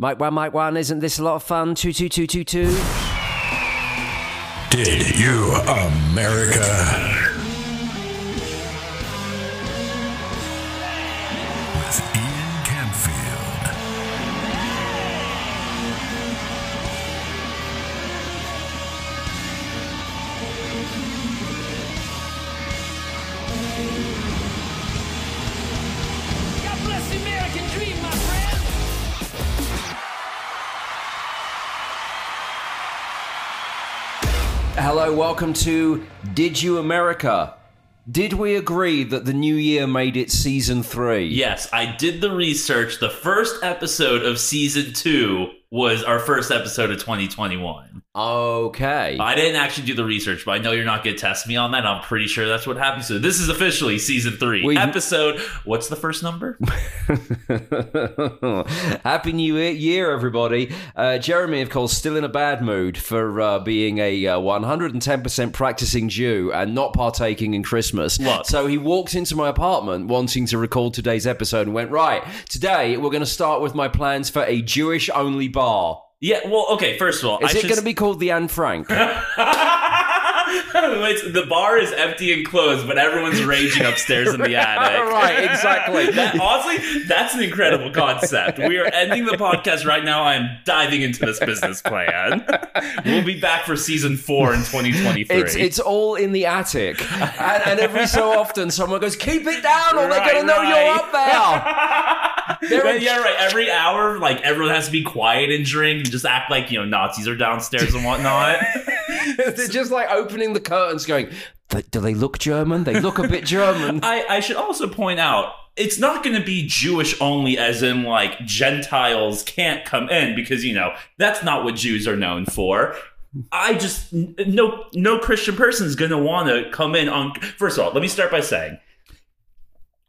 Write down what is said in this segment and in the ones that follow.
Mike one, Mike one, isn't this a lot of fun? Two, two, two, two, two. Did you, America? Welcome to Did You America? Did we agree that the new year made it season three? Yes, I did the research. The first episode of season two was our first episode of 2021. Okay. I didn't actually do the research, but I know you're not going to test me on that. I'm pretty sure that's what happened. So this is officially season 3 We've- episode. What's the first number? Happy New Year, everybody. Uh, Jeremy, of course, still in a bad mood for uh, being a uh, 110% practicing Jew and not partaking in Christmas. What? So he walked into my apartment wanting to record today's episode and went, Right, today we're going to start with my plans for a Jewish only bar. Yeah. Well, okay. First of all, Is I it should going to be called the Anne Frank? The bar is empty and closed, but everyone's raging upstairs in the attic. right, exactly. That, honestly, that's an incredible concept. We are ending the podcast right now. I am diving into this business plan. We'll be back for season four in 2023. It's it's all in the attic, and, and every so often someone goes, "Keep it down, or they're Right, gonna know you're up there." Yeah, right. Every hour, like everyone has to be quiet and drink, and just act like you know Nazis are downstairs and whatnot. they're just like opening the curtains, going, "Do they look German? They look a bit German." I, I should also point out it's not going to be Jewish only, as in like Gentiles can't come in because you know that's not what Jews are known for. I just no no Christian person is going to want to come in on. First of all, let me start by saying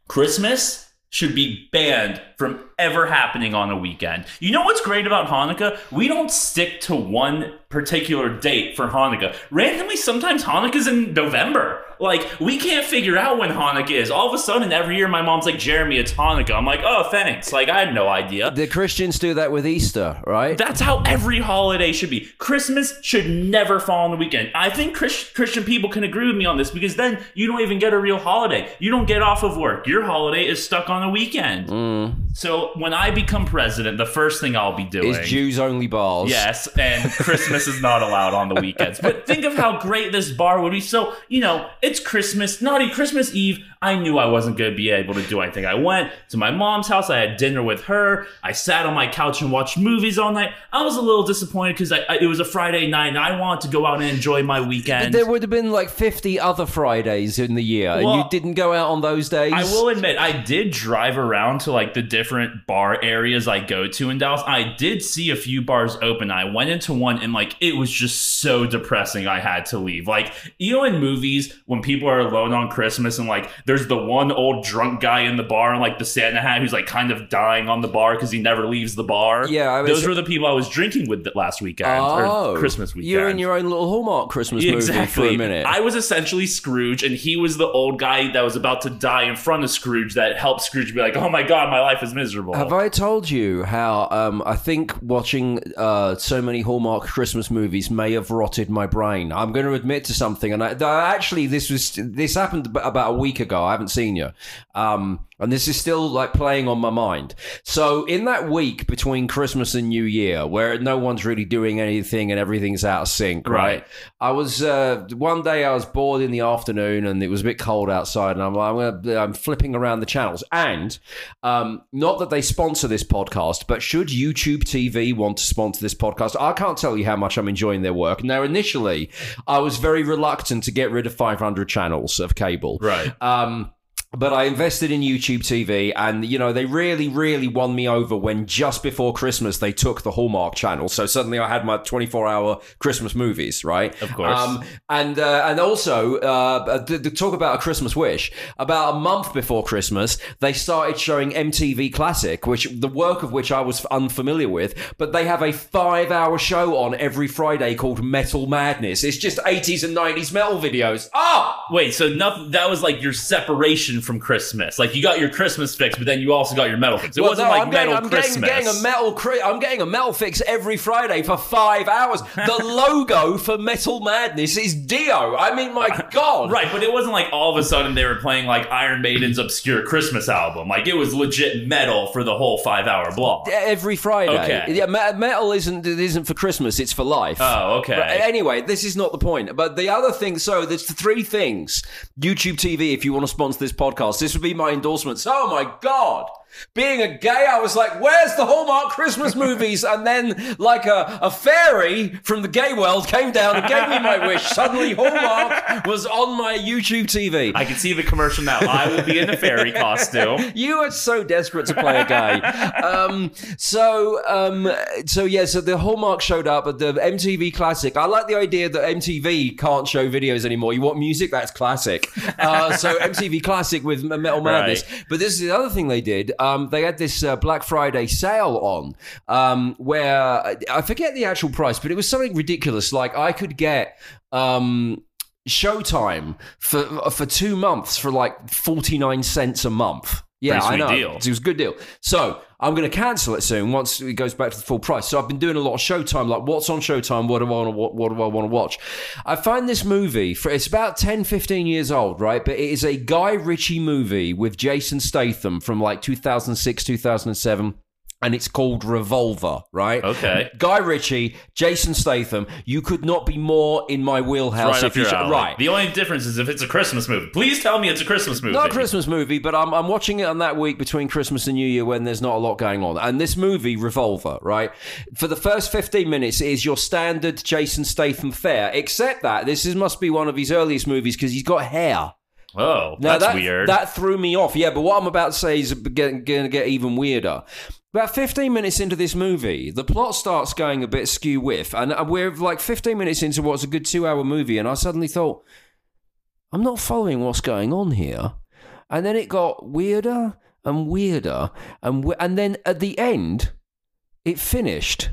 Christmas should be banned from ever happening on a weekend. You know what's great about Hanukkah? We don't stick to one particular date for Hanukkah. Randomly, sometimes Hanukkah's in November. Like, we can't figure out when Hanukkah is. All of a sudden, every year, my mom's like, Jeremy, it's Hanukkah. I'm like, oh, thanks. Like, I had no idea. the Christians do that with Easter, right? That's how every holiday should be. Christmas should never fall on the weekend. I think Chris- Christian people can agree with me on this because then you don't even get a real holiday. You don't get off of work. Your holiday is stuck on a weekend. Mm. So when I become president, the first thing I'll be doing Is Jews only bars? Yes, and Christmas is not allowed on the weekends. But think of how great this bar would be. So, you know, it's Christmas, naughty Christmas Eve. I knew I wasn't going to be able to do anything. I went to my mom's house. I had dinner with her. I sat on my couch and watched movies all night. I was a little disappointed because it was a Friday night and I wanted to go out and enjoy my weekend. There would have been like 50 other Fridays in the year, and you didn't go out on those days. I will admit, I did drive around to like the different bar areas I go to in Dallas. I did see a few bars open. I went into one and like it was just so depressing. I had to leave. Like you know, in movies when people are alone on Christmas and like there's the one old drunk guy in the bar and like the Santa hat who's like kind of dying on the bar because he never leaves the bar. Yeah, I was- those were the people I was drinking with last weekend Oh, or Christmas weekend. You're in your own little Hallmark Christmas movie for a minute. I was essentially Scrooge, and he was the old guy that was about to die in front of Scrooge that helped Scrooge be like, "Oh my god, my life is miserable." Have I told you how um, I think watching uh, so many Hallmark Christmas movies may have rotted my brain? I'm going to admit to something, and I, actually this was this happened about a week ago. I haven't seen you, um, and this is still like playing on my mind. So in that week between Christmas and New Year, where no one's really doing anything and everything's out of sync, right? Right. I was uh, one day I was bored in the afternoon and it was a bit cold outside, and I'm I'm, gonna, I'm flipping around the channels. And um, not that they sponsor this podcast, but should YouTube TV want to sponsor this podcast, I can't tell you how much I'm enjoying their work. Now, initially, I was very reluctant to get rid of 500 channels of cable, Right. um, but I invested in YouTube TV, and you know they really, really won me over when just before Christmas they took the Hallmark channel. So suddenly I had my 24-hour Christmas movies, right? Of course. Um, and uh, and also uh, talk about a Christmas wish. About a month before Christmas, they started showing MTV Classic, which the work of which I was unfamiliar with. But they have a five-hour show on every Friday called Metal Madness. It's just 80s and 90s metal videos. Oh, Wait, so nothing, that was like your separation from Christmas. Like you got your Christmas fix, but then you also got your metal fix. It Well, wasn't no, like I'm metal getting, I'm getting, Christmas. getting a metal. Cri- I'm getting a metal fix every Friday for five hours. The logo for Metal Madness is Dio. I mean, my God, Right, but it wasn't like all of a sudden they were playing like Iron Maiden's obscure Christmas album. Like it was legit metal for the whole five hour block. Every Friday. Okay. Yeah, me- metal isn't it isn't for Christmas. It's for life. Oh, okay. But eh, anyway, this is not the point. But the other thing, so there's three things. YouTube TV, if you want to sponsor this podcast, this would be my endorsements. Oh my God. Being a gay, I was like, where's the Hallmark Christmas movies? And then, like a, a fairy from the gay world came down and gave me my wish. Suddenly, Hallmark was on my YouTube TV. I can see the commercial now. I will be in a fairy costume. You are so desperate to play a gay. um, so, um, so yeah, so the Hallmark showed up at the MTV Classic. I like the idea that MTV can't show videos anymore. You want music? That's classic. Uh, so MTV Classic with Metal Madness. But this is the other thing they did. Um, they had this uh, Black Friday sale on um, where I forget the actual price, but it was something ridiculous. Like I could get. Um, Showtime for for two months for like forty nine cents a month. Yeah, I know. deal. It was a good deal. So I'm going to cancel it soon once it goes back to the full price. So I've been doing a lot of Showtime, like what's on Showtime, what do I want to what, what do I want to watch? I find this movie for it's about 10, 15 years old, right? But it is a Guy Ritchie movie with Jason Statham from like 2006, 2007. And it's called Revolver, right? Okay. Guy Ritchie, Jason Statham. You could not be more in my wheelhouse Right if you right. The only difference is if it's a Christmas movie. Please tell me it's a Christmas movie. Not a Christmas movie, but I'm, I'm watching it on that week between Christmas and New Year when there's not a lot going on. And this movie, Revolver, right? For the first 15 minutes, it is your standard Jason Statham fare, except that this is, must be one of his earliest movies because he's got hair. Oh, Now, that's that, weird. That threw me off. Yeah, but what I'm about to say is going to get even weirder. About 15 minutes into this movie, the plot starts going a bit skew whiff, and we're like 15 minutes into what's a good two hour movie, and I suddenly thought, I'm not following what's going on here. And then it got weirder and weirder, and we- and then at the end, it finished,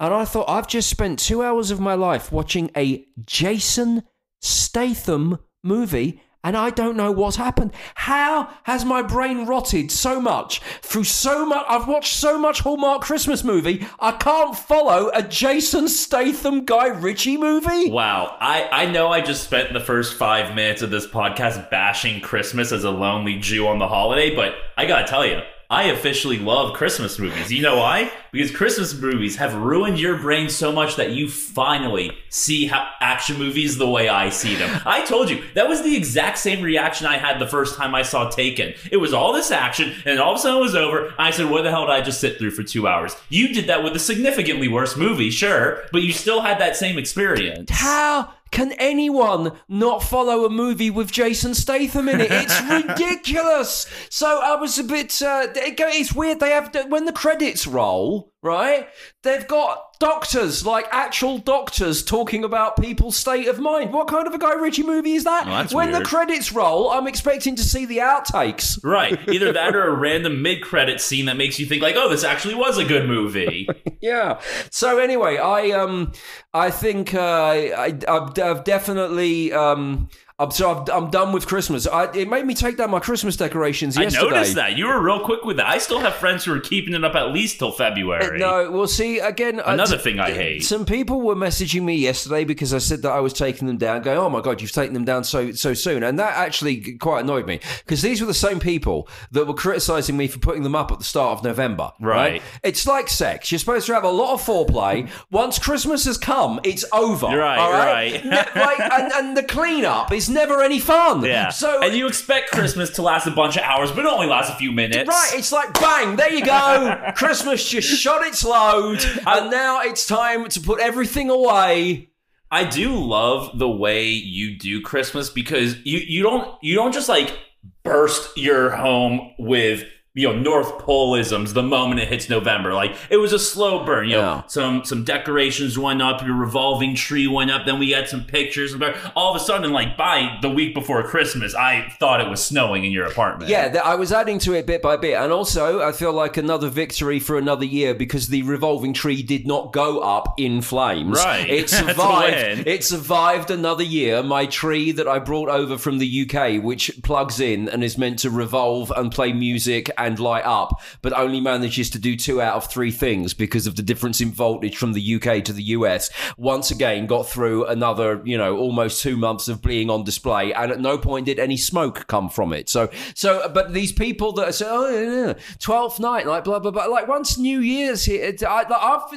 and I thought I've just spent two hours of my life watching a Jason Statham movie. And I don't know what's happened. How has my brain rotted so much through so much? I've watched so much Hallmark Christmas movie. I can't follow a Jason Statham Guy Ritchie movie. Wow, I, I know I just spent the first five minutes of this podcast bashing Christmas as a lonely Jew on the holiday, but I gotta tell you, I officially love Christmas movies. You know why? Because Christmas movies have ruined your brain so much that you finally see action movies the way I see them. I told you, that was the exact same reaction I had the first time I saw Taken. It was all this action, and all of a sudden it was over. I said, what the hell did I just sit through for two hours? You did that with a significantly worse movie, sure, but you still had that same experience. How can anyone not follow a movie with Jason Statham in it? It's ridiculous. So I was a bit. Uh, it it's weird. They have when the credits roll, right? They've got doctors, like actual doctors, talking about people's state of mind. What kind of a Guy Ritchie movie is that? That's when the credits roll, I'm expecting to see the outtakes. Right. Either that or a random mid credit scene that makes you think like, oh, this actually was a good movie. Yeah. So anyway, I um, I think uh, I I've, I've definitely um. I'm, so I've, I'm done with Christmas. I, it made me take down my Christmas decorations yesterday. I noticed that. You were real quick with that. I still have friends who are keeping it up at least till February. No, well, see again. uh, Another t- thing I hate. Some people were messaging me yesterday because I said that I was taking them down, going, "Oh my god, you've taken them down so so soon," and that actually quite annoyed me because these were the same people that were criticizing me for putting them up at the start of November. Right. It's like sex. You're supposed to have a lot of foreplay. Once Christmas has come, it's over. Right, all right. Ne- like, and, and the cleanup is never any fun. Yeah. So and you expect Christmas to last a bunch of hours, but it only lasts a few minutes. Right, it's like bang, there you go. Christmas just shot its load, and now it's time to put everything away. I do love the way you do Christmas because you you don't you don't just like burst your home with you know North Poleisms the moment it hits November. Like it was a slow burn. You know, Yeah. some some decorations went up, your revolving tree went up. Then we had some pictures. All of a sudden, like by the week before Christmas, I thought it was snowing in your apartment. Yeah, th- I was adding to it bit by bit, and also I feel like another victory for another year because the revolving tree did not go up in flames. Right. it survived. it survived another year. My tree that I brought over from the UK, which plugs in and is meant to revolve and play music and light up, but only manages to do two out of three things because of the difference in voltage from the UK to the US. Once again, got through another, you know, almost two months of being on display, and at no point did any smoke come from it. So, so, but these people that say, "Oh, yeah, twelfth night," like blah blah blah, like once New Year's here, I,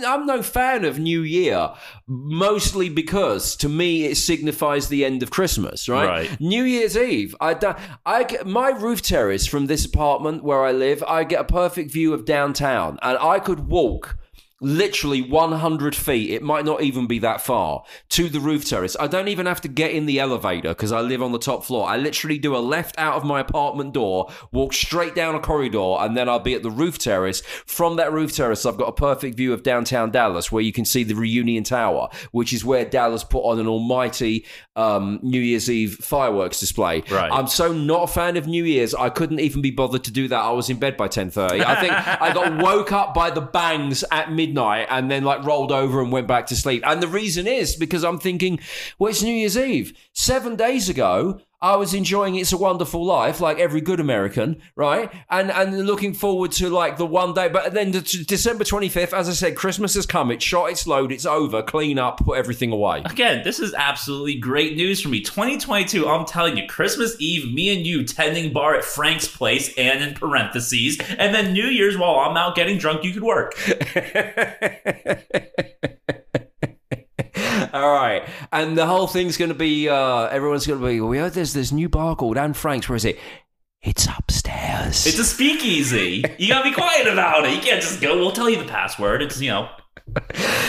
I'm no fan of New Year, mostly because to me it signifies the end of Christmas, right? Right. New Year's Eve, I, I my roof terrace from this apartment where I live. I get a perfect view of downtown, and I could walk literally 100 feet. It might not even be that far to the roof terrace. I don't even have to get in the elevator because I live on the top floor. I literally do a left out of my apartment door, walk straight down a corridor, and then I'll be at the roof terrace. From that roof terrace, I've got a perfect view of downtown Dallas where you can see the Reunion Tower, which is where Dallas put on an almighty um, New Year's Eve fireworks display. Right. I'm so not a fan of New Year's. I couldn't even be bothered to do that. I was in bed by 10:30. I think I got woke up by the bangs at midnight and then like rolled over and went back to sleep. And the reason is because I'm thinking, well, it's New Year's Eve. 7 days ago, I was enjoying It's a Wonderful Life, like every good American, right? And and looking forward to like the one day, but then the, December 25th, as I said, Christmas has come. It's shot, it's load, it's over. Clean up, put everything away. Again, this is absolutely great news for me. 2022, I'm telling you, Christmas Eve, me and you tending bar at Frank's place and in parentheses, and then New Year's while I'm out getting drunk, you could work. All right, and the whole thing's going to be. Uh, everyone's going to be. We heard there's this new bar called Anne Frank's. Where is it? It's upstairs. It's a speakeasy. You gotta be quiet about it. You can't just go, we'll tell you the password. It's, you know,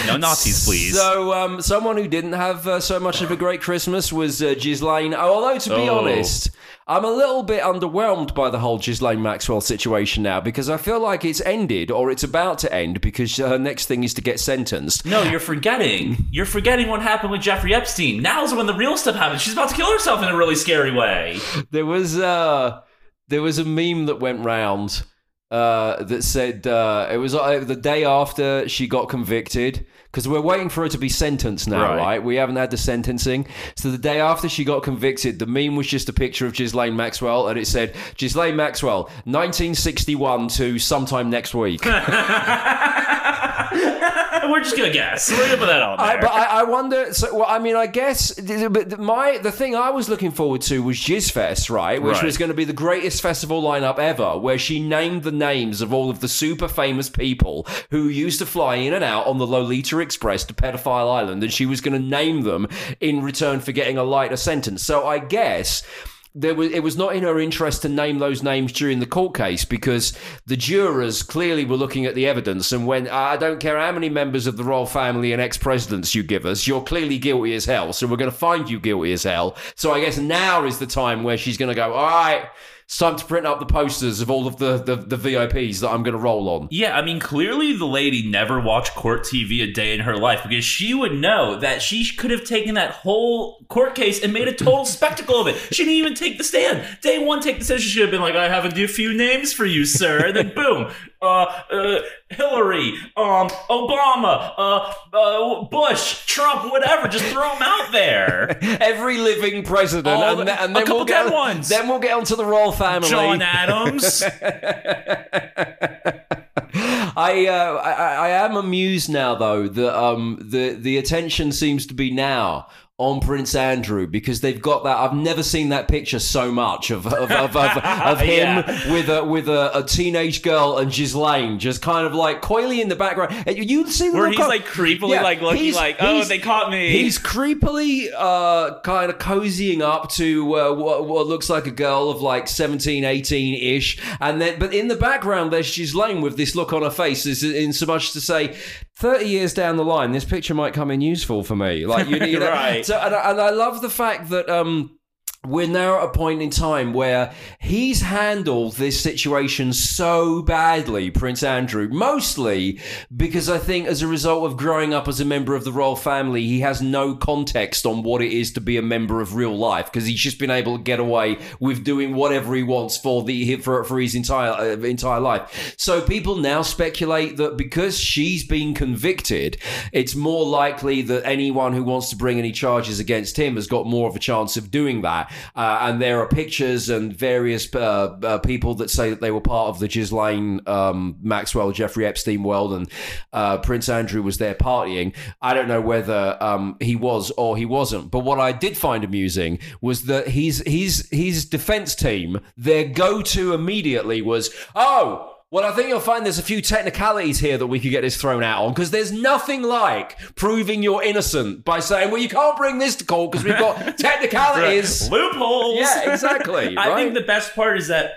no Nazis, please. So, um, someone who didn't have uh, so much of a great Christmas was uh, Ghislaine. Although, to be Oh. honest, I'm a little bit underwhelmed by the whole Ghislaine Maxwell situation now because I feel like it's ended or it's about to end because her next thing is to get sentenced. no, you're forgetting. You're forgetting what happened with Jeffrey Epstein. Now's when the real stuff happens. She's about to kill herself in a really scary way. There was uh, there was a meme that went round uh, that said uh, it was uh, the day after she got convicted because we're waiting for her to be sentenced now, Right. right. We haven't had the sentencing, so the day after she got convicted, the meme was just a picture of Ghislaine Maxwell, and it said Ghislaine Maxwell, 1961 to sometime next week. We're just gonna guess. We're gonna put that there. I, but I, I wonder. So, well, I mean, I guess, but my the thing I was looking forward to was Jizzfest, right? Which Right. was going to be the greatest festival lineup ever, where she named the names of all of the super famous people who used to fly in and out on the Lolita Express to Pedophile Island, and she was going to name them in return for getting a lighter sentence. So I guess there was it was not in her interest to name those names during the court case because the jurors clearly were looking at the evidence. And when I don't care how many members of the royal family and ex-presidents you give us you're clearly guilty as hell. So we're going to find you guilty as hell. So I guess now is the time where she's going to go all right it's time to print up the posters of all of the the, the VIPs that I'm going to roll on Yeah, I mean, clearly the lady never watched court TV a day in her life because she would know that she could have taken that whole court case and made a total spectacle of it. She didn't even take the stand. Day one, take the stand. She should have been like, I have a few names for you, sir. And then boom, uh, uh, Hillary, um, Obama, uh, uh, Bush, Trump, whatever. Just throw them out there. every living president All and, then- and a then couple we'll get on, ones. then we'll get onto the royal family John Adams. I, uh, I I am amused now though that um the the attention seems to be now on Prince Andrew because they've got that. I've never seen that picture so much of of, of, of, of him Yeah. with a with a, a teenage girl and Ghislaine just kind of like coyly in the background. You- see the Where he's on- like creepily Yeah, like looking like, oh, they caught me. He's creepily uh, kind of cozying up to uh, what, what looks like a girl of like 17, 18 ish. And then, but in the background, there's Ghislaine with this look on her face, is in so much to say, 30 years down the line, this picture might come in useful for me. Like, you, you know, Right. So, and, I, and I love the fact that, um, we're now at a point in time where he's handled this situation so badly, Prince Andrew, mostly because I think as a result of growing up as a member of the royal family, he has no context on what it is to be a member of real life because he's just been able to get away with doing whatever he wants for the for, for his entire uh, entire life. So people now speculate that because she's been convicted, it's more likely that anyone who wants to bring any charges against him has got more of a chance of doing that. Uh, and there are pictures and various uh, uh, people that say that they were part of the Ghislaine um, Maxwell, Jeffrey Epstein world, and uh, Prince Andrew was there partying. I don't know whether um, he was or he wasn't, but what I did find amusing was that his his his defense team, their go to immediately was, oh. Well, I think you'll find there's a few technicalities here that we could get this thrown out on because there's nothing like proving you're innocent by saying, well, you can't bring this to court because we've got technicalities. Loopholes. Yeah, exactly. I right? think the best part is that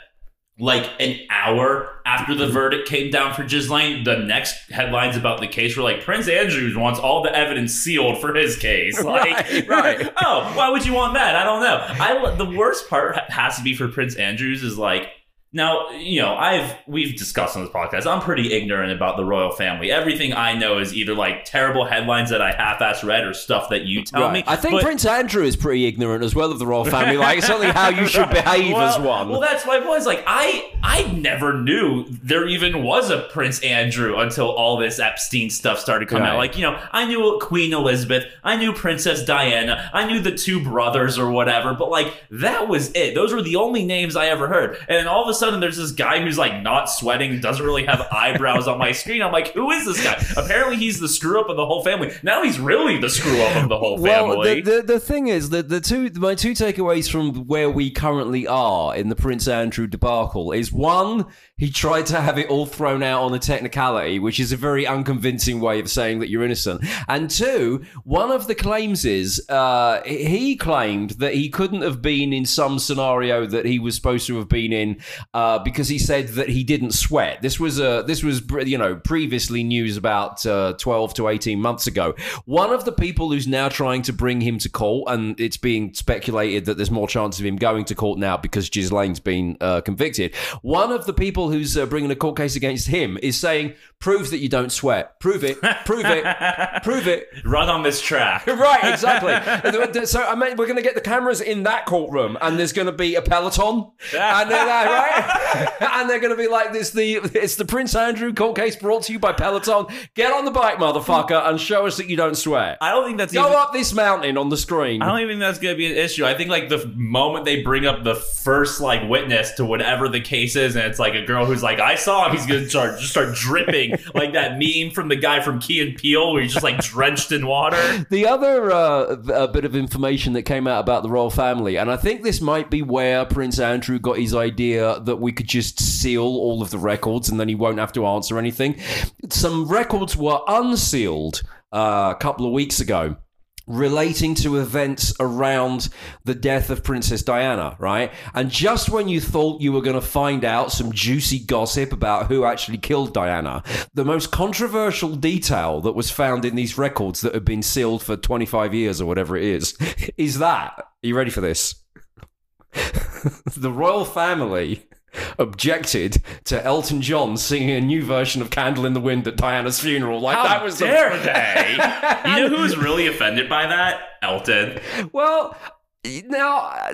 like an hour after the verdict came down for Ghislaine, the next headlines about the case were like Prince Andrews wants all the evidence sealed for his case. Like, Right, right. oh, why would you want that? I don't know. I the worst part has to be for Prince Andrews is like. Now, you know, I've we've discussed on this podcast. I'm pretty ignorant about the royal family. Everything I know is either like terrible headlines that I half-ass read or stuff that you tell Right. me. I think But- Prince Andrew is pretty ignorant as well of the royal family. Like, it's only how you should behave well, as one. Well, that's my point. Is like I I never knew there even was a Prince Andrew until all this Epstein stuff started coming Right. out. Like you know, I knew Queen Elizabeth, I knew Princess Diana, I knew the two brothers or whatever, but like that was it. Those were the only names I ever heard. And all of a sudden, there's this guy who's like not sweating, doesn't really have eyebrows on my screen. I'm like, who is this guy? Apparently, he's the screw up of the whole family. Now he's really the screw up of the whole Well, family. the, the the thing is that the two my two takeaways from where we currently are in the Prince Andrew debacle is one, he tried to have it all thrown out on a technicality, which is a very unconvincing way of saying that you're innocent. And two, one of the claims is uh, he claimed that he couldn't have been in some scenario that he was supposed to have been in uh, because he said that he didn't sweat. This was a this was you know previously news about uh, 12 to 18 months ago. One of the people who's now trying to bring him to court, and it's being speculated that there's more chance of him going to court now because Ghislaine's been uh, convicted. One of the people who's uh, bringing a court case against him is saying, "Prove that you don't sweat. Prove it. Prove it. Prove it." Run on this track. Right, exactly. so I mean, we're going to get the cameras in that courtroom, and there's going to be a peloton, and then, uh, right, and they're going to be like this. The it's the Prince Andrew court case brought to you by Peloton. Get on the bike, motherfucker, and show us that you don't swear. I don't think that's Go even- up this mountain on the screen. I don't even think that's going to be an issue. I think like the moment they bring up the first like witness to whatever the case is, and it's like a girl who's like, "I saw him," he's going to start just start dripping like that meme from the guy from Key and Peele, where he's just like drenched in water. The other uh, a bit of information that came out about the royal family, and I think this might be where Prince Andrew got his idea that we could just seal all of the records and then he won't have to answer anything. Some records were unsealed uh, a couple of weeks ago. Relating to events around the death of Princess Diana, right? And just when you thought you were going to find out some juicy gossip about who actually killed Diana, the most controversial detail that was found in these records that have been sealed for 25 years or whatever it is, is that. Are you ready for this? the royal family objected to Elton John singing a new version of Candle in the Wind at Diana's funeral. Like How that was the- dare they? you know who was really offended by that? Elton. Well, now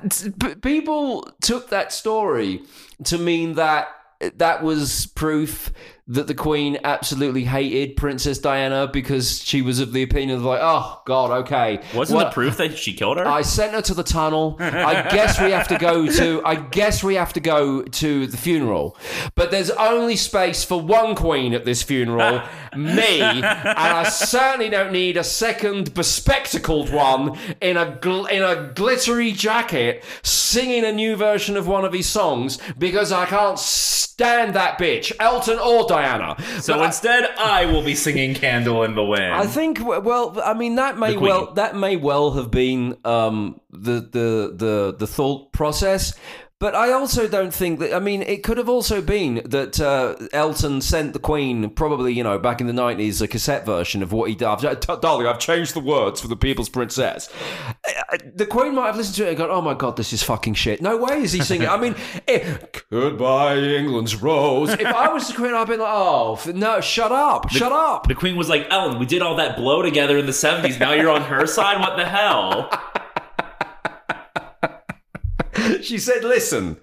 people took that story to mean that that was proof that the Queen absolutely hated Princess Diana because she was of the opinion of like, oh God, okay, Wasn't Well, the proof that she killed her? I sent her to the tunnel. I guess we have to go to. I guess we have to go to the funeral. But there's only space for one queen at this funeral, me, and I certainly don't need a second bespectacled one in a gl- in a glittery jacket singing a new version of one of his songs because I can't stand that bitch, Elton or Diana. so But instead, I will be singing "Candle in the Wind." I think well, I mean that may well that may well have been um, the the the the thought process. But I also don't think that. I mean, it could have also been that uh, Elton sent the Queen, probably you know, back in the nineties, a cassette version of what he did. Darling, I've changed the words for the People's Princess. the Queen might have listened to it and gone, "Oh my god, this is fucking shit." No way is he singing. I mean, if, "Goodbye, England's Rose." If I was the Queen, I'd be like, "Oh no, shut up, shut up." The queen was like, Elton, we did all that blow together in the 70s. Now you're on her side? What the hell? She said, "Listen,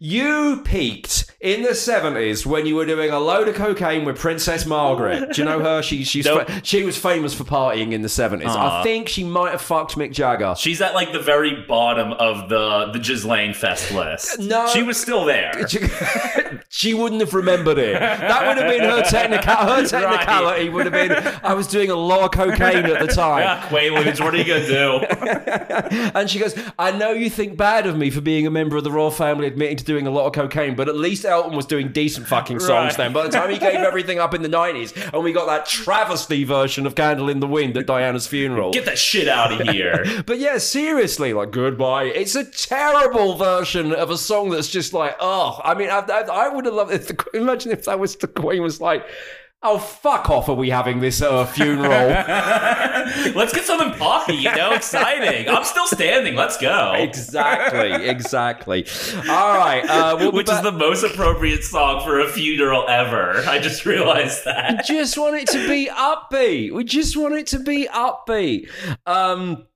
you peaked in the seventies when you were doing a load of cocaine with Princess Margaret. Do you know her? She she's Nope. fa- she was famous for partying in the seventies. I think she might have fucked Mick Jagger. She's at like the very bottom of the the Ghislaine Fest list. No. She was still there. She, she wouldn't have remembered it. That would have been her technical. Her technicality would have been. I was doing a lot of cocaine at the time, Yeah, Quaaludes, what are you gonna do? and she goes, "I know you think bad of me for being a member of the royal family, admitting to doing a lot of cocaine, but at least Elton was doing decent fucking songs Right. then. By the time he gave everything up in the nineties, and we got that travesty version of Candle in the Wind at Diana's funeral." Get that shit out of here. But yeah, seriously, like goodbye. It's a terrible version of a song that's just like, oh, I mean, I, I, I would have loved if the imagine if that was the Queen was like, oh fuck off, are we having this uh, funeral? Let's get something poppy, you know, exciting. I'm still standing. Let's go. exactly, exactly. All right, uh, we'll Which is the most appropriate song for a funeral ever. I just realized that. We just want it to be upbeat. We just want it to be upbeat. Um,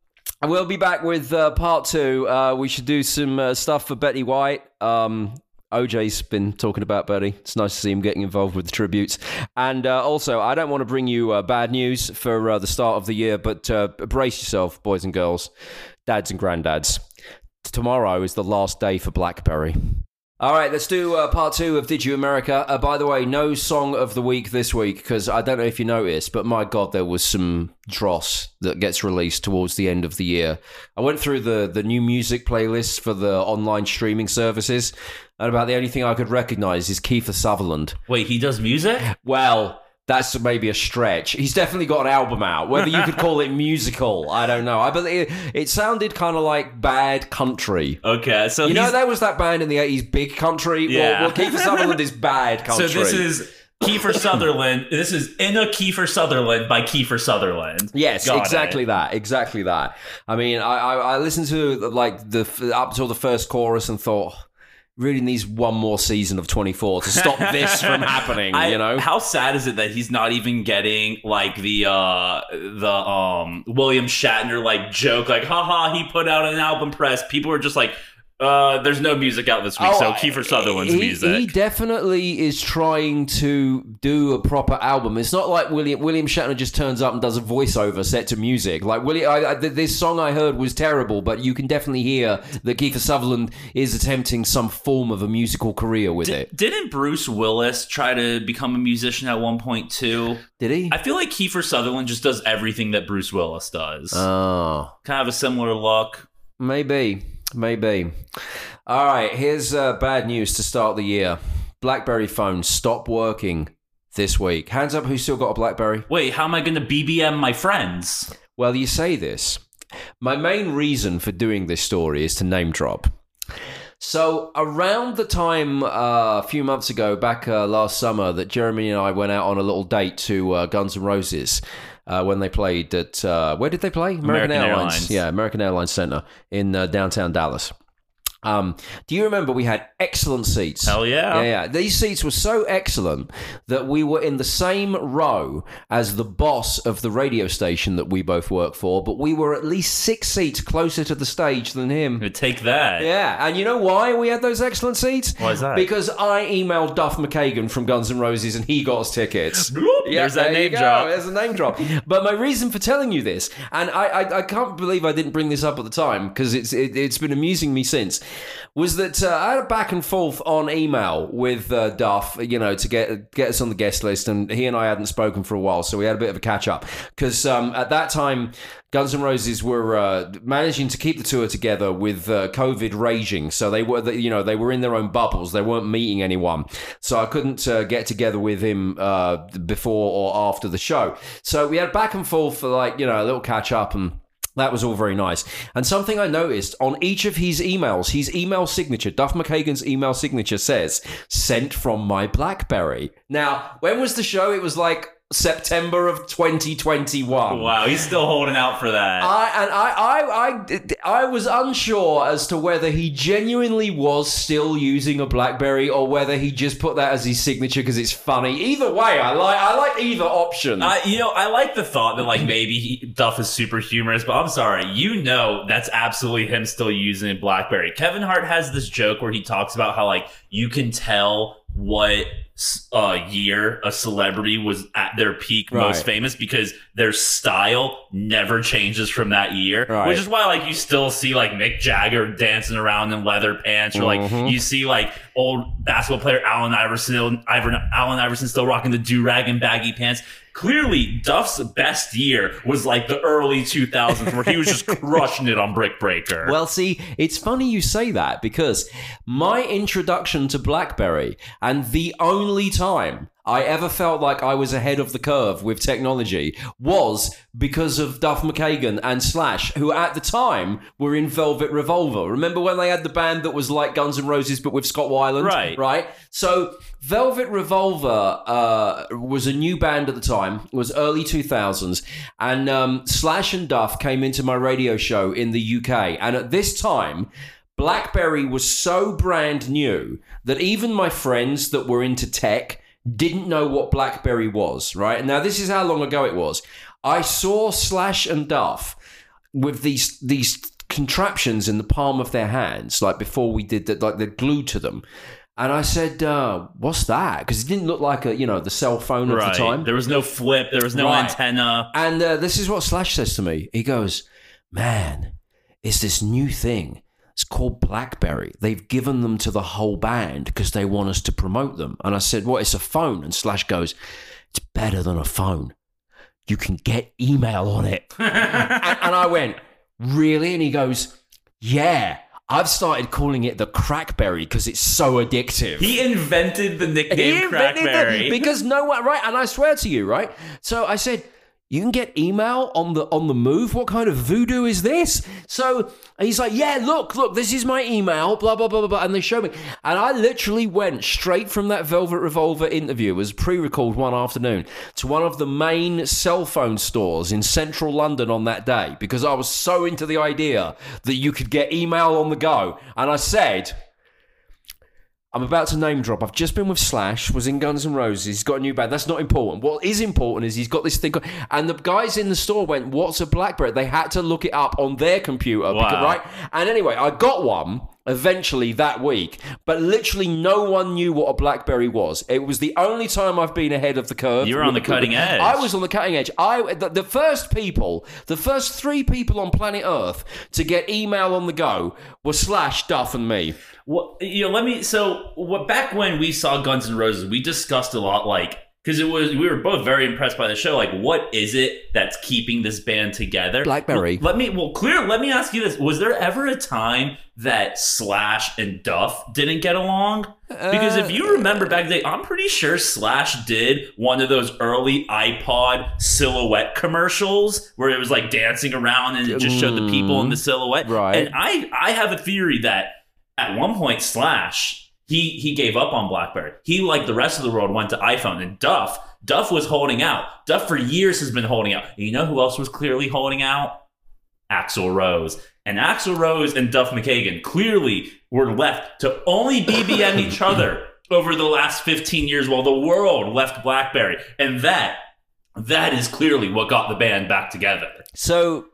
we'll be back with uh, part two. Uh, we should do some uh, stuff for Betty White. Um, OJ's been talking about Betty. It's nice to see him getting involved with the tributes. And uh, also, I don't want to bring you uh, bad news for uh, the start of the year, but uh, brace yourself, boys and girls, dads and granddads. Tomorrow is the last day for Blackberry. All right, let's do uh, part two of Did You America. Uh, by the way, no song of the week this week because I don't know if you noticed, but my God, there was some dross that gets released towards the end of the year. I went through the, the new music playlists for the online streaming services, and about the only thing I could recognize is Kiefer Sutherland. Wait, he does music? Well, that's maybe a stretch. He's definitely got an album out. Whether you could call it musical, I don't know. I believe it sounded kind of like bad country. Okay, so You know, there was that band in the 80s, Big Country. Yeah. Well, well Kiefer Sutherland is bad country. so this is Kiefer Sutherland. This is in a Kiefer Sutherland by Kiefer Sutherland. Yes, Got exactly it. that. Exactly that. I mean, I, I, I listened to like the up till the first chorus and thought, really needs one more season of 24 to stop this from happening. I- you know, how sad is it that he's not even getting like the uh the um William Shatner like joke like haha he put out an album press people are just like uh there's no music out this week Oh, so Kiefer Sutherland's he, music He definitely is trying to do a proper album. It's not like William William Shatner just turns up and does a voiceover set to music. Like William, I, I, this song I heard was terrible, but you can definitely hear that Kiefer Sutherland is attempting some form of a musical career with it. Didn't Bruce Willis try to become a musician at one point too? Did he? I feel like Kiefer Sutherland just does everything that Bruce Willis does. Oh, kind of a similar look. maybe, maybe. All right, here's uh, bad news to start the year. BlackBerry phones stop working this week. Hands up, who's still got a BlackBerry? Wait, how am I going to BBM my friends? Well, you say this. My main reason for doing this story is to name drop. So, around the time uh, a few months ago, back uh, last summer, that Jeremy and I went out on a little date to uh, Guns N' Roses uh, when they played at uh, where did they play? American Airlines. Yeah, American Airlines Center in uh, downtown Dallas. Um, do you remember we had excellent seats? Hell yeah. Yeah, yeah. These seats were so excellent that we were in the same row as the boss of the radio station that we both work for, but we were at least six seats closer to the stage than him. Take that. Yeah, and you know why we had those excellent seats? Why is that? Because I emailed Duff McKagan from Guns N' Roses and he got us tickets. Bloop, there's that there name drop. There's a name drop. But my reason for telling you this, and I, I, I can't believe I didn't bring this up at the time because it's it, it's been amusing me since, was that uh, I had a back and forth on email with uh, Duff, you know, to get get us on the guest list, and he and I hadn't spoken for a while, so we had a bit of a catch up because um, at that time. Guns N' Roses were uh, managing to keep the tour together with uh, COVID raging, so they were, you know, they were in their own bubbles. They weren't meeting anyone, so I couldn't uh, get together with him uh, before or after the show. So we had back and forth for like you know a little catch up and. That was all very nice. And something I noticed on each of his emails, his email signature, Duff McKagan's email signature says, sent from my Blackberry. Now, when was the show? It was like September of 2021. Wow, he's still holding out for that. I and I, I, I, I was unsure as to whether he genuinely was still using a BlackBerry or whether he just put that as his signature because it's funny. Either way, I like, I like either option. I, you know, I like the thought that like maybe he, Duff is super humorous, but I'm sorry, you know that's absolutely him still using BlackBerry. Kevin Hart has this joke where he talks about how like you can tell what uh, year a celebrity was at their peak, most famous, because their style never changes from that year. Right. Which is why like you still see like Mick Jagger dancing around in leather pants, or like Mm-hmm. you see like old basketball player Allen Iverson, Iver, Allen Iverson still rocking the do rag and baggy pants. Clearly, Duff's best year was like the early 2000s, where he was just crushing it on Brick Breaker. Well, see, it's funny you say that because my introduction to BlackBerry and the only time I ever felt like I was ahead of the curve with technology was because of Duff McKagan and Slash, who at the time were in Velvet Revolver. Remember when they had the band that was like Guns N' Roses but with Scott Weiland? Right. Right? So Velvet Revolver uh, was a new band at the time. It was early 2000s. And um, Slash and Duff came into my radio show in the UK. And at this time, BlackBerry was so brand new that even my friends that were into tech didn't know what BlackBerry was, right? Now this is how long ago it was. I saw Slash and Duff with these these contraptions in the palm of their hands, like before we did that, like they're glued to them. And I said, uh, "What's that?" Because it didn't look like a you know the cell phone of right. the time. There was no flip. There was no Right. antenna. And uh, this is what Slash says to me. He goes, Man, it's this new thing. It's called Blackberry. They've given them to the whole band because they want us to promote them. And I said, What? It's a phone. And Slash goes, It's better than a phone. You can get email on it. and, and I went, Really? And he goes, Yeah. I've started calling it the Crackberry because it's so addictive. He invented the nickname He invented Crackberry. because no one right, and I swear to you, right. So I said, "You can get email on the on the move. What kind of voodoo is this?" So he's like, "Yeah, look, look, this is my email." Blah blah blah blah blah, and they show me, and I literally went straight from that Velvet Revolver interview, it was pre-recorded one afternoon, to one of the main cell phone stores in central London on that day because I was so into the idea that you could get email on the go, and I said. I'm about to name drop. I've just been with Slash, was in Guns N' Roses. He's got a new band. That's not important. What is important is he's got this thing. And the guys in the store went, What's a Blackberry? They had to look it up on their computer. because- right? And anyway, I got one eventually that week, but literally no one knew what a Blackberry was. It was the only time I've been ahead of the curve. You were on the cutting edge. I was on the cutting edge. I the, the first people, the first three people on planet Earth to get email on the go were Slash, Duff, and me. Well, you know, let me. So, what back when we saw Guns N' Roses, we discussed a lot, like because it was we were both very impressed by the show. Like, what is it that's keeping this band together? Blackberry. Well, let me. Well, clear. Let me ask you this: Was there ever a time that Slash and Duff didn't get along? Because if you uh, remember back then, I'm pretty sure Slash did one of those early iPod silhouette commercials where it was like dancing around and it just showed the people in the mm, silhouette. Right. And I I have a theory that at one point Slash he he gave up on BlackBerry. He like the rest of the world went to iPhone and Duff Duff was holding out. Duff for years has been holding out. And you know who else was clearly holding out? Axl Rose. And Axl Rose and Duff McKagan clearly were left to only BBM each other over the last 15 years while the world left BlackBerry. And that that is clearly what got the band back together. So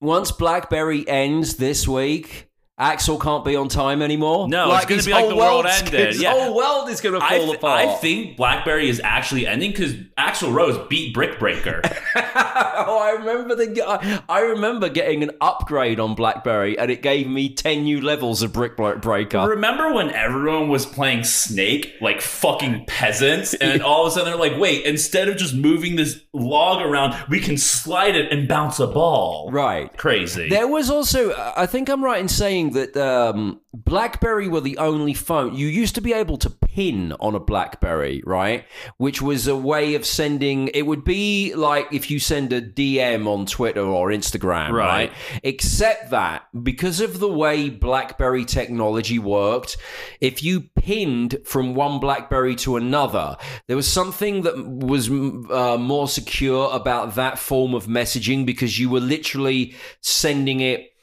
once BlackBerry ends this week, Axl can't be on time anymore. No, it's gonna be like the world ended. His Yeah. whole world is going to I, fall th- apart. I think BlackBerry is actually ending because Axl Rose beat Brick Breaker. oh, I remember the. I- I remember getting an upgrade on BlackBerry, and it gave me ten new levels of Brick Breaker. Remember when everyone was playing Snake like fucking peasants, and all of a sudden they're like, "Wait! Instead of just moving this log around, we can slide it and bounce a ball." Right. Crazy. There was also, I think I'm right in saying interesting that um, BlackBerry were the only phone. You used to be able to pin on a BlackBerry, right? Which was a way of sending. It would be like if you send a DM on Twitter or Instagram, right? Right. Except that because of the way BlackBerry technology worked, if you pinned from one BlackBerry to another, there was something that was uh, more secure about that form of messaging because you were literally sending it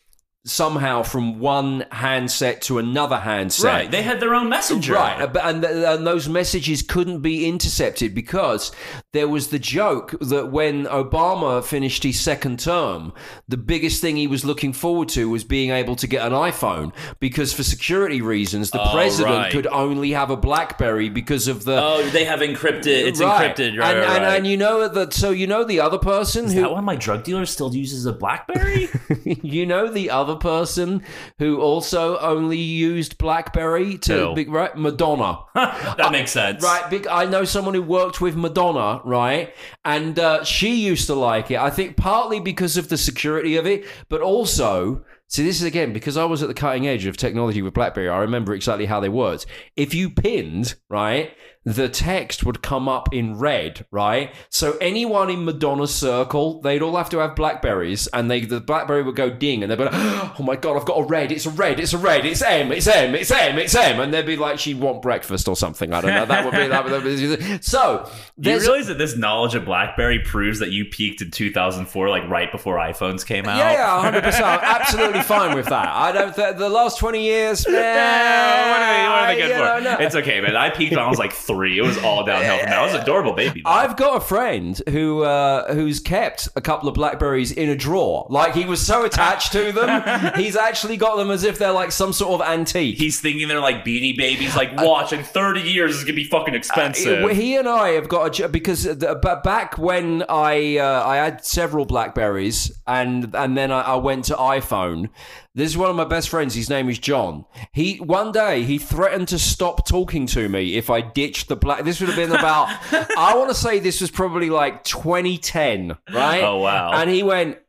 somehow from one handset to another handset. Right. They had their own messenger. Right, uh, and, th- and those messages couldn't be intercepted because there was the joke that when Obama finished his second term, the biggest thing he was looking forward to was being able to get an iPhone because for security reasons, the Oh, president right. could only have a BlackBerry because of the. Oh, they have encrypted. It's Right. encrypted. Right. and, right, and, and you know that, so you know the other person Is who that why my drug dealer still uses a BlackBerry? you know the other person who also only used BlackBerry to right Madonna. that makes sense. Right, big. I know someone who worked with Madonna, right, and uh, she used to like it. I think partly because of the security of it, but also. See, this is again because I was at the cutting edge of technology with BlackBerry. I remember exactly how they worked. If you pinned, right, the text would come up in red, right. So anyone in Madonna's circle, they'd all have to have Blackberries, and they the BlackBerry would go ding, and they'd be like, "Oh my god, I've got a red! It's a red! It's a red! It's M! It's M! It's M! It's M!" And they'd be like, "She'd want breakfast or something." I don't know. That would be that. Would be, so You realize that this knowledge of BlackBerry proves that you peaked in 2004, like right before iPhones came out? Yeah, yeah, hundred percent. Absolutely fine with that. I don't. Th- the last twenty years, man. Yeah, what are they, what are they good know, for? no. It's okay, man. I peaked when I was like three. It was all downhill from there. I was an adorable baby. though. I've got a friend who uh, who's kept a couple of Blackberries in a drawer. Like he was so attached to them, he's actually got them as if they're like some sort of antique. He's thinking they're like beanie babies. Like, watch in 30 years, it's gonna be fucking expensive. Uh, He and I have got a because the, but back when I uh, I had several Blackberries and and then I, I went to iPhone. This is one of my best friends. His name is John. He one day he threatened to stop talking to me if I ditched the black. This would have been about I want to say this was probably like 2010, right? Oh, wow. And he went.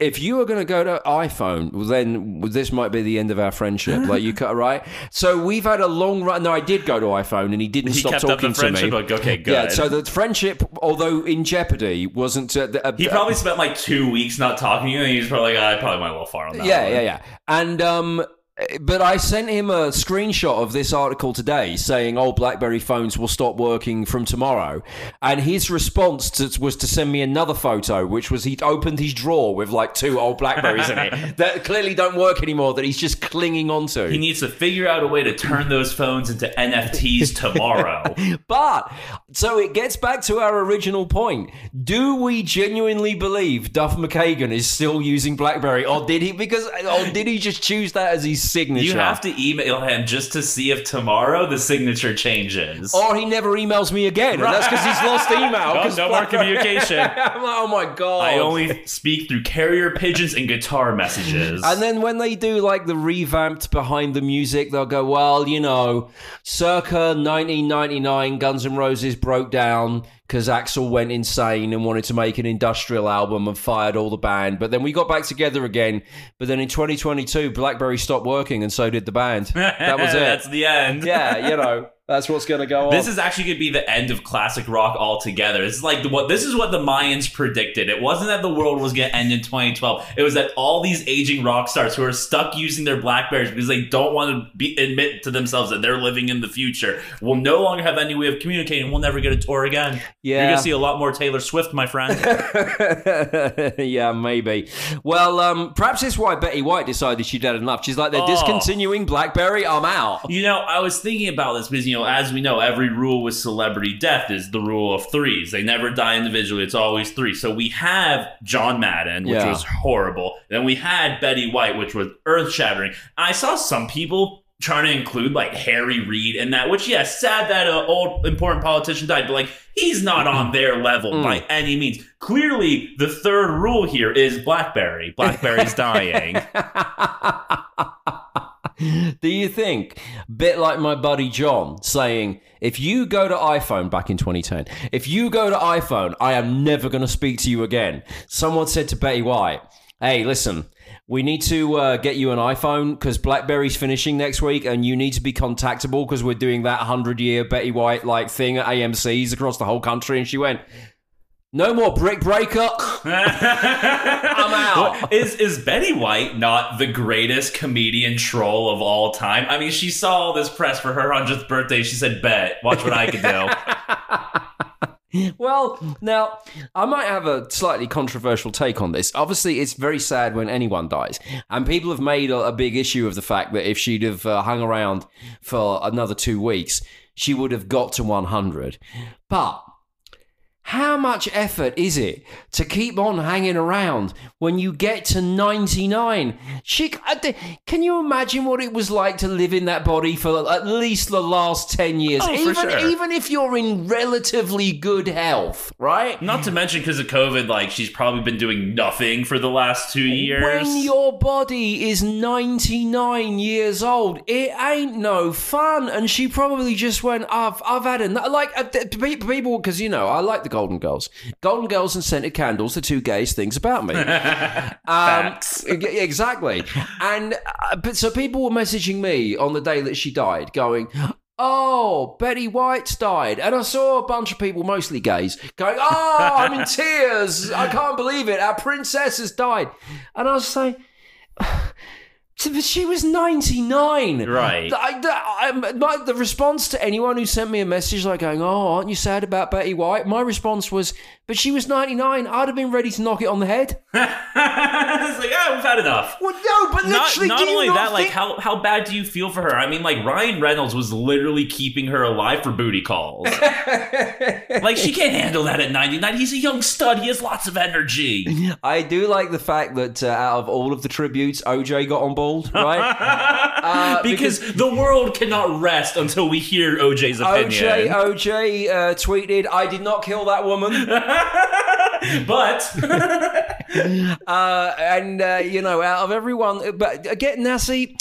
If you are going to go to iPhone, well, then this might be the end of our friendship. Like you cut right. So we've had a long run. No, I did go to iPhone, and he didn't he stop talking to me. Like, okay, good. Yeah, so the friendship, although in jeopardy, wasn't. Uh, uh, he probably spent like two weeks not talking to you, and he's probably like, I probably went a little far on that. Yeah, one. yeah, yeah. And um, but I sent him a screenshot of this article today saying, "Oh, BlackBerry phones will stop working from tomorrow," and his response to, was to send me another photo, which was he'd opened his drawer with like two old Blackberries in it that clearly don't work anymore. That he's just clinging onto. He needs to figure out a way to turn those phones into NFTs tomorrow. But so it gets back to our original point. Do we genuinely believe Duff McKagan is still using BlackBerry, or did he because or did he just choose that as his signature? you have to email him just to see if tomorrow the signature changes. Or he never emails me again, and that's because he's lost email. No, no more communication. I'm like, oh my god! I only speak through carrier pigeons and guitar messages. And then when they do like the revamped behind the music, they'll go, well, you know, circa 1999, Guns N' Roses broke down because Axl went insane and wanted to make an industrial album and fired all the band. But then we got back together again. But then in 2022, BlackBerry stopped working and so did the band. That was it. That's the end. yeah, you know, that's what's going to go on. This is actually going to be the end of classic rock altogether. This is like the, what this is what the Mayans predicted. It wasn't that the world was going to end in 2012. It was that all these aging rock stars who are stuck using their Blackberries because they don't want to be admit to themselves that they're living in the future will no longer have any way of communicating. We'll never get a tour again. Yeah, You're going to see a lot more Taylor Swift, my friend. yeah, maybe. Well, um, perhaps it's why Betty White decided she'd had enough. She's like, they're Oh. discontinuing BlackBerry. I'm out. You know, I was thinking about this because, you know, as we know, every rule with celebrity death is the rule of threes. They never die individually, it's always three. So we have John Madden, which Yeah. was horrible. Then we had Betty White, which was earth shattering. I saw some people trying to include like Harry Reid in that, which, yes, sad that an old important politician died, but like he's not on mm. their level mm. by any means. Clearly, the third rule here is Blackberry. Blackberry's dying. Do you think, bit like my buddy John saying, if you go to iPhone back in 2010, if you go to iPhone, I am never going to speak to you again. Someone said to Betty White, Hey, listen. We need to uh, get you an iPhone because BlackBerry's finishing next week, and you need to be contactable because we're doing that hundred-year Betty White like thing at AMC's across the whole country. And she went, "No more brick breaker. I'm out." Is is Betty White not the greatest comedian troll of all time? I mean, she saw all this press for her hundredth birthday. She said, "Bet, watch what I can do." Well, now I might have a slightly controversial take on this. Obviously, it's very sad when anyone dies, and people have made a, a big issue of the fact that if she'd have uh, hung around for another two weeks, she would have got to 100. But how much effort is it to keep on hanging around when you get to 99? She, can you imagine what it was like to live in that body for at least the last 10 years? Oh, even, sure. even if you're in relatively good health, right? Not to mention because of COVID, like she's probably been doing nothing for the last two years. When your body is 99 years old, it ain't no fun. And she probably just went, I've, I've had enough. Like, uh, people, because, you know, I like the Golden Girls. Golden Girls and Scented Candles, the two gayest things about me. Um, exactly. And, uh, but so people were messaging me on the day that she died, going, Oh, Betty White's died. And I saw a bunch of people, mostly gays, going, Oh, I'm in tears. I can't believe it. Our princess has died. And I was saying, but she was 99. Right. I, I, um, my, the response to anyone who sent me a message like going, Oh, aren't you sad about Betty White? My response was, But she was 99. I'd have been ready to knock it on the head. it's like, ah, we've had enough. Well, no, but Not, literally, not do you only not that, like think- how how bad do you feel for her? I mean, like Ryan Reynolds was literally keeping her alive for booty calls. like she can't handle that at 99. He's a young stud. He has lots of energy. I do like the fact that uh, out of all of the tributes, OJ got on board, right? Uh, because, the world cannot rest until we hear OJ's opinion. OJ, OJ uh, tweeted, "I did not kill that woman," but uh, and uh, you know, out of everyone, but again, now see,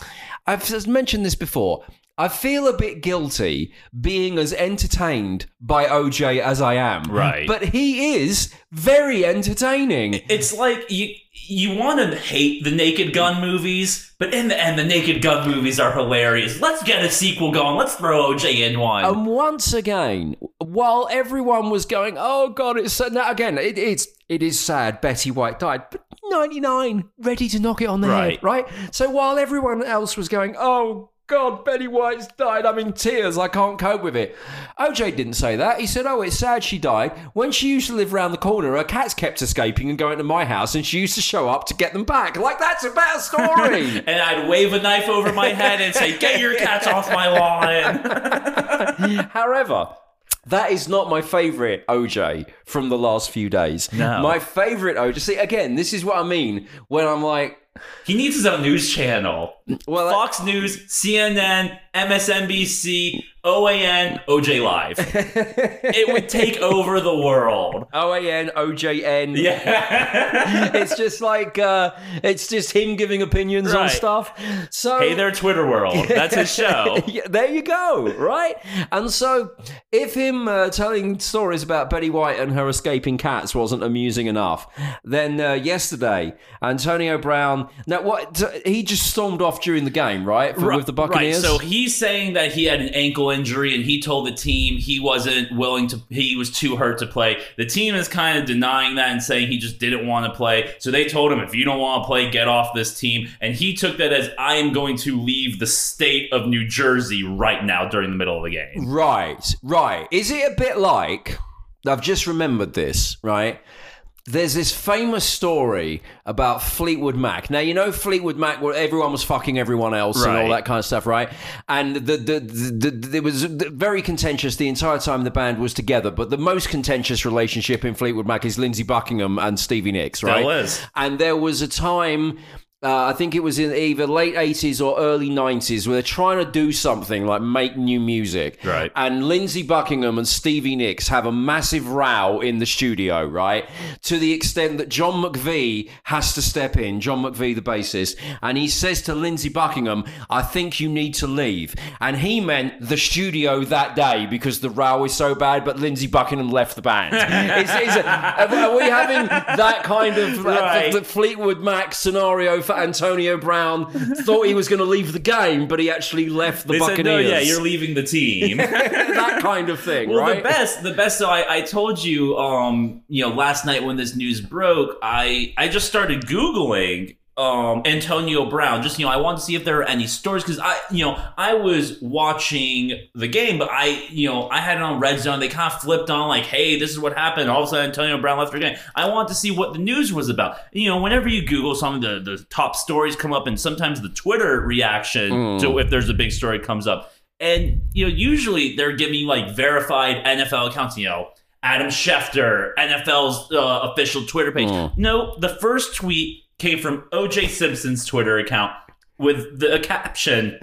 I've mentioned this before. I feel a bit guilty being as entertained by OJ as I am, Right. But he is very entertaining. it's like you you want to hate the Naked Gun movies, but in the end, the Naked Gun movies are hilarious. Let's get a sequel going. Let's throw OJ in one. And once again, while everyone was going, "Oh God, it's sad," now again, it, it's it is sad. Betty White died, but ninety nine, ready to knock it on the Right. head, right? So while everyone else was going, "Oh God, Betty White's died. I'm in tears. I can't cope with it." OJ didn't say that. He said, "Oh, it's sad she died. When she used to live round the corner, her cats kept escaping and going to my house, and she used to show up to get them back. Like that's a better story." and I'd wave a knife over my head and say, "Get your cats off my lawn." However, that is not my favourite OJ from the last few days. No. My favourite OJ. See, again, this is what I mean when I'm like, he needs his own news channel. well, Fox News, CNN, MSNBC, OAN, OJ Live. it would take over the world. OAN, OJN. Yeah. It's just like, uh, it's just him giving opinions on stuff. So, hey there, Twitter world. That's his show. Yeah, there you go, right? And so, if him uh, telling stories about Betty White and her escaping cats wasn't amusing enough, then uh, yesterday, Antonio Brown. Now, what he just stormed off during the game, right? For, with the Buccaneers. Right. So he's saying that he had an ankle injury and he told the team he wasn't willing to, he was too hurt to play. The team is kind of denying that and saying he just didn't want to play. So they told him, if you don't want to play, get off this team. And he took that as, I am going to leave the state of New Jersey right now during the middle of the game. Right, right. Is it a bit like I've just remembered this, right? There's this famous story about Fleetwood Mac. Now you know Fleetwood Mac, where everyone was fucking everyone else and all that kind of stuff, right? And the the, the, the it was very contentious the entire time the band was together. But the most contentious relationship in Fleetwood Mac is Lindsey Buckingham and Stevie Nicks, right? Still is. And there was a time uh, I think it was in either late 80s or early 90s, where they're trying to do something like make new music. Right. And Lindsey Buckingham and Stevie Nicks have a massive row in the studio, right? To the extent that John McVie has to step in, John McVie, the bassist, and he says to Lindsey Buckingham, I think you need to leave. And he meant the studio that day because the row is so bad, but Lindsey Buckingham left the band. is, is it, are we having that kind of uh, Right. the Fleetwood Mac scenario for Antonio Brown? Thought he was going to leave the game, but he actually left the They said, Buccaneers. no, yeah, you're leaving the team. that kind of thing, Well, right? the best, the best. So I, I told you, um, you know, last night when this news broke, I, I just started googling, um, Antonio Brown. Just you know, I wanted to see if there were any stories because I, you know, I was watching the game, but I, you know, I had it on Red Zone. They kind of flipped on like, hey, this is what happened. All of a sudden, Antonio Brown left the game. I wanted to see what the news was about. You know, whenever you Google something, the the top stories come up, and sometimes the Twitter reaction to if there's a big story comes up. And you know, usually they're giving you like verified NFL accounts. You know, Adam Schefter, NFL's uh, official Twitter page. No, the first tweet came from OJ Simpson's Twitter account with the caption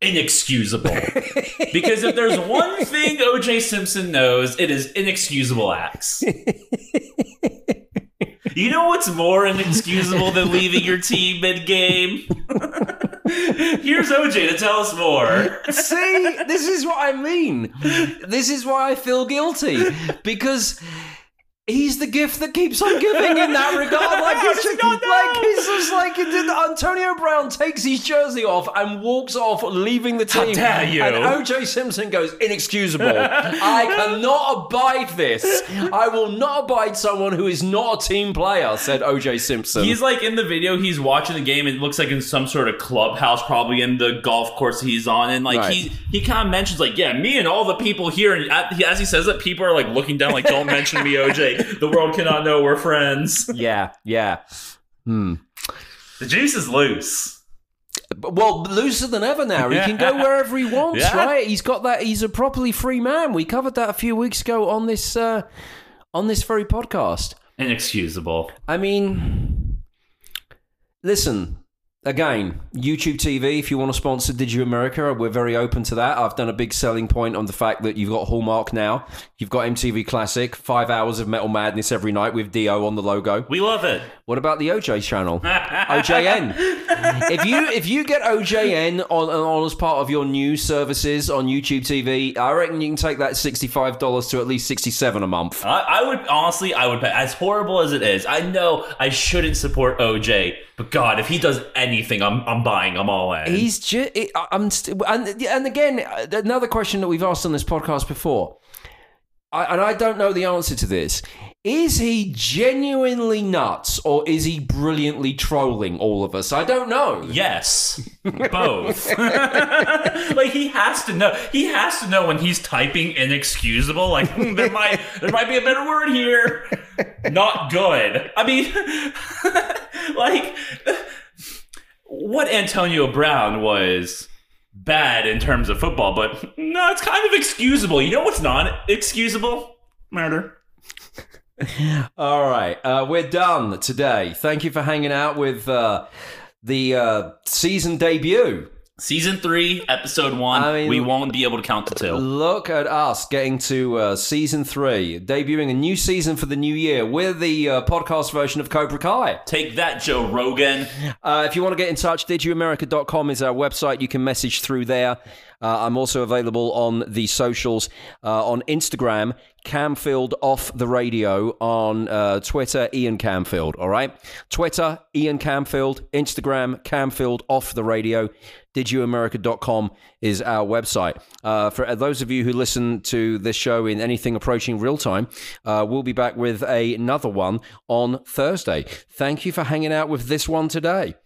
"inexcusable." because if there's one thing OJ Simpson knows, it is inexcusable acts. You know what's more inexcusable than leaving your team mid game? Here's OJ to tell us more. See, this is what I mean. This is why I feel guilty because he's the gift that keeps on giving in that regard. Like it's just, No, no. like it's just like it did- Antonio Brown takes his jersey off and walks off, leaving the team. dare you. And OJ Simpson goes inexcusable. I cannot abide this. I will not abide someone who is not a team player," said OJ Simpson. He's like in the video, he's watching the game. It looks like in some sort of clubhouse, probably in the golf course he's on. And like Right. he he kind of mentions like, yeah, me and all the people here. And as he says that, people are like looking down, like, don't mention me, OJ. The world cannot know we're friends. yeah, yeah. The juice is loose. Well, looser than ever now. He can go wherever he wants, Yeah. right? He's got that. He's a properly free man. We covered that a few weeks ago on this uh, on this very podcast. Inexcusable. I mean, listen. Again, YouTube TV, if you want to sponsor Did You America, we're very open to that. I've done a big selling point on the fact that you've got Hallmark now. You've got MTV Classic, five hours of metal madness every night with Dio on the logo. We love it. What about the OJ channel? OJN. if you if you get OJN on, on as part of your new services on YouTube TV, I reckon you can take that sixty five dollars to at least sixty seven a month. I, I would honestly, I would pay. As horrible as it is, I know I shouldn't support OJ, but God, if he does anything, I'm I'm buying. I'm all in. He's just I'm st- and and again another question that we've asked on this podcast before, I, and I don't know the answer to this. Is he genuinely nuts or is he brilliantly trolling all of us? I don't know. Yes, both. like he has to know. He has to know when he's typing inexcusable. Like hmm, there might there might be a better word here. Not good. I mean, like what Antonio Brown was bad in terms of football, but no, it's kind of excusable. You know what's not excusable? Murder. All right, uh, we're done today. Thank you for hanging out with uh, the uh, season debut. Season three, episode one. I mean- we won't be able to count to two. Look at us getting to uh, season three, debuting a new season for the new year. We're the uh, podcast version of Cobra Kai. Take that, Joe Rogan. Uh, if you want to get in touch, didyouamerica.com is our website. You can message through there. Uh, I'm also available on the socials uh, on Instagram, Camfield Off the Radio, on uh, Twitter, Ian Camfield. All right? Twitter, Ian Camfield, Instagram, Camfield Off the Radio. DidYouAmerica.com is our website. Uh, for those of you who listen to this show in anything approaching real time, uh, we'll be back with another one on Thursday. Thank you for hanging out with this one today.